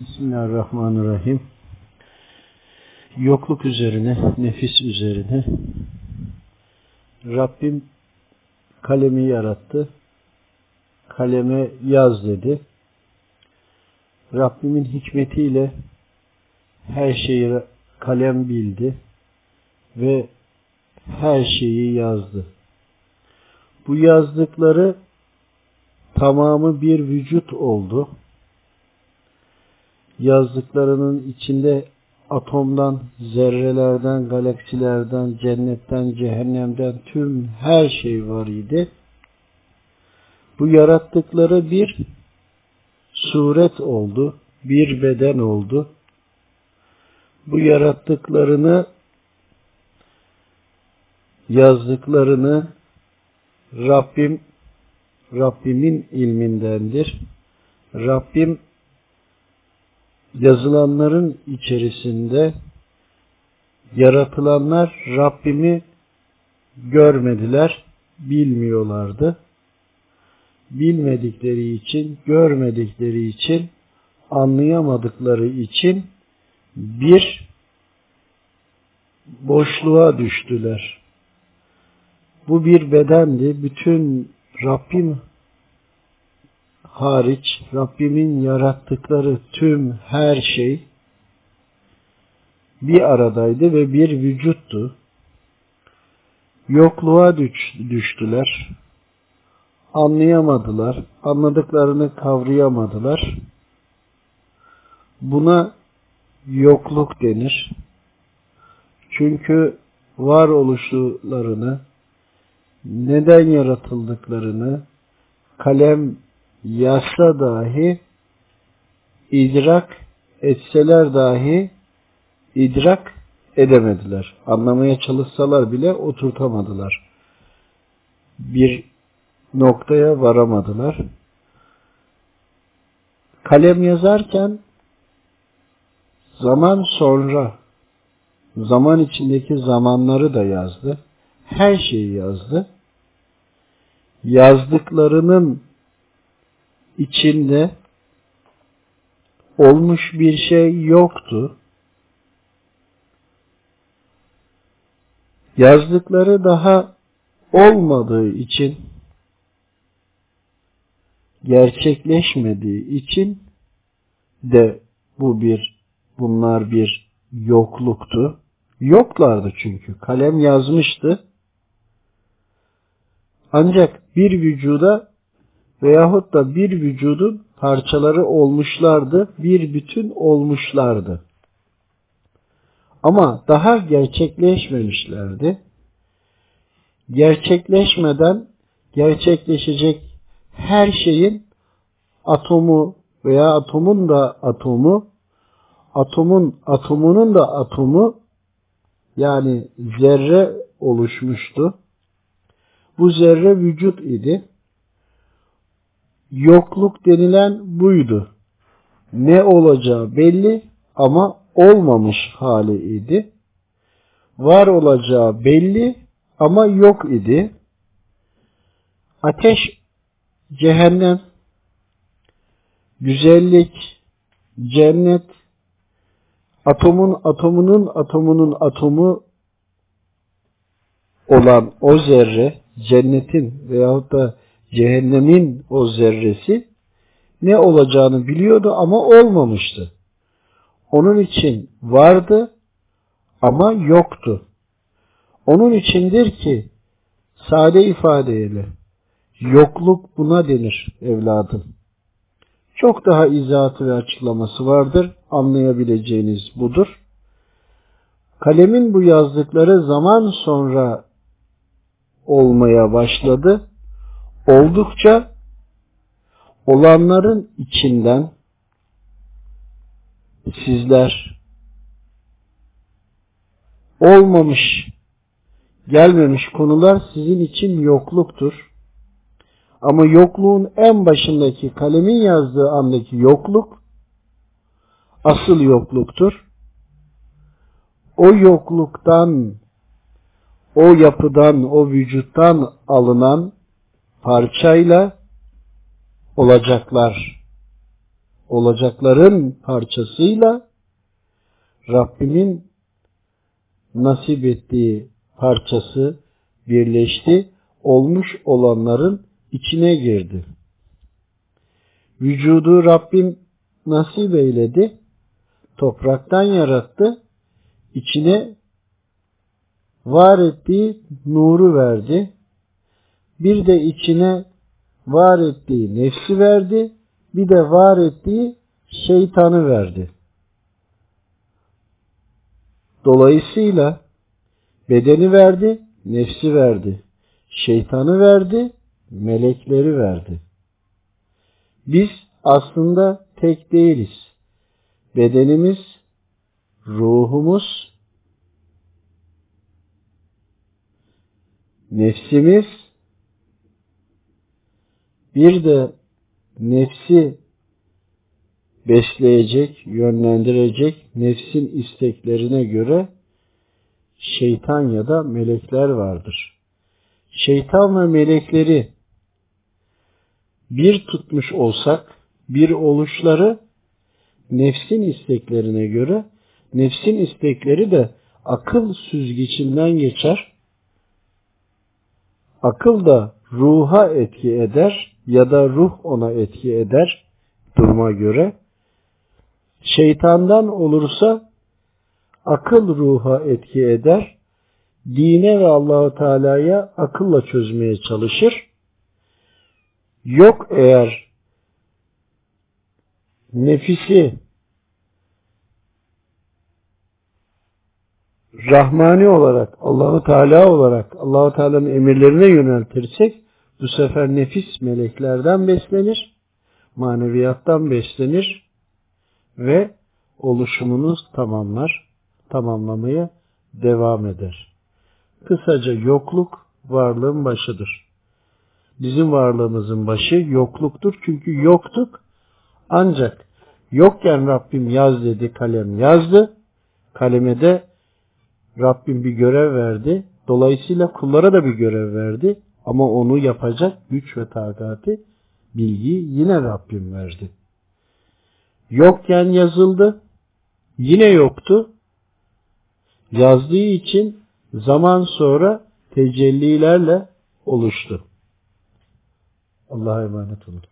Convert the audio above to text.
Bismillahirrahmanirrahim. Yokluk üzerine, nefis üzerine Rabbim kalemi yarattı. Kaleme yaz dedi. Rabbimin hikmetiyle her şeyi kalem bildi ve her şeyi yazdı. Bu yazdıkları tamamı bir vücut oldu yazdıklarının içinde atomdan, zerrelerden, galaksilerden, cennetten, cehennemden tüm her şey var idi. Bu yarattıkları bir suret oldu, bir beden oldu. Bu yarattıklarını, yazdıklarını Rabbim, Rabbimin ilmindendir. Rabbim yazılanların içerisinde yaratılanlar Rabbimi görmediler, bilmiyorlardı. Bilmedikleri için, görmedikleri için, anlayamadıkları için bir boşluğa düştüler. Bu bir bedendi. Bütün Rabbim hariç Rabbimin yarattıkları tüm her şey bir aradaydı ve bir vücuttu. Yokluğa düştüler. Anlayamadılar. Anladıklarını kavrayamadılar. Buna yokluk denir. Çünkü varoluşlarını, neden yaratıldıklarını, kalem yazsa dahi idrak etseler dahi idrak edemediler. Anlamaya çalışsalar bile oturtamadılar. Bir noktaya varamadılar. Kalem yazarken zaman sonra zaman içindeki zamanları da yazdı. Her şeyi yazdı. Yazdıklarının içinde olmuş bir şey yoktu. Yazdıkları daha olmadığı için gerçekleşmediği için de bu bir bunlar bir yokluktu. Yoklardı çünkü. Kalem yazmıştı. Ancak bir vücuda veyahut da bir vücudun parçaları olmuşlardı, bir bütün olmuşlardı. Ama daha gerçekleşmemişlerdi. Gerçekleşmeden gerçekleşecek her şeyin atomu veya atomun da atomu, atomun atomunun da atomu yani zerre oluşmuştu. Bu zerre vücut idi yokluk denilen buydu. Ne olacağı belli ama olmamış hali idi. Var olacağı belli ama yok idi. Ateş, cehennem, güzellik, cennet, atomun atomunun atomunun atomu olan o zerre, cennetin veyahut da cehennemin o zerresi ne olacağını biliyordu ama olmamıştı. Onun için vardı ama yoktu. Onun içindir ki sade ifadeyle yokluk buna denir evladım. Çok daha izahatı ve açıklaması vardır. Anlayabileceğiniz budur. Kalemin bu yazdıkları zaman sonra olmaya başladı oldukça olanların içinden sizler olmamış, gelmemiş konular sizin için yokluktur. Ama yokluğun en başındaki kalemin yazdığı andaki yokluk asıl yokluktur. O yokluktan, o yapıdan, o vücuttan alınan parçayla olacaklar olacakların parçasıyla Rabbimin nasip ettiği parçası birleşti, olmuş olanların içine girdi. Vücudu Rabbim nasip eyledi, topraktan yarattı, içine var ettiği nuru verdi. Bir de içine var ettiği nefsi verdi. Bir de var ettiği şeytanı verdi. Dolayısıyla bedeni verdi, nefsi verdi. Şeytanı verdi, melekleri verdi. Biz aslında tek değiliz. Bedenimiz, ruhumuz, nefsimiz, bir de nefsi besleyecek, yönlendirecek nefsin isteklerine göre şeytan ya da melekler vardır. Şeytan ve melekleri bir tutmuş olsak, bir oluşları nefsin isteklerine göre, nefsin istekleri de akıl süzgecinden geçer. Akıl da ruha etki eder ya da ruh ona etki eder duruma göre. Şeytandan olursa akıl ruha etki eder. Dine ve Allahu Teala'ya akılla çözmeye çalışır. Yok eğer nefisi Rahmani olarak, Allahu Teala olarak Allahu Teala'nın emirlerine yöneltirsek bu sefer nefis meleklerden beslenir, maneviyattan beslenir ve oluşumunuz tamamlar, tamamlamaya devam eder. Kısaca yokluk varlığın başıdır. Bizim varlığımızın başı yokluktur çünkü yoktuk ancak yokken Rabbim yaz dedi kalem yazdı. Kaleme de Rabbim bir görev verdi. Dolayısıyla kullara da bir görev verdi. Ama onu yapacak güç ve takati, bilgi yine Rabbim verdi. Yokken yazıldı. Yine yoktu. Yazdığı için zaman sonra tecellilerle oluştu. Allah'a emanet olun.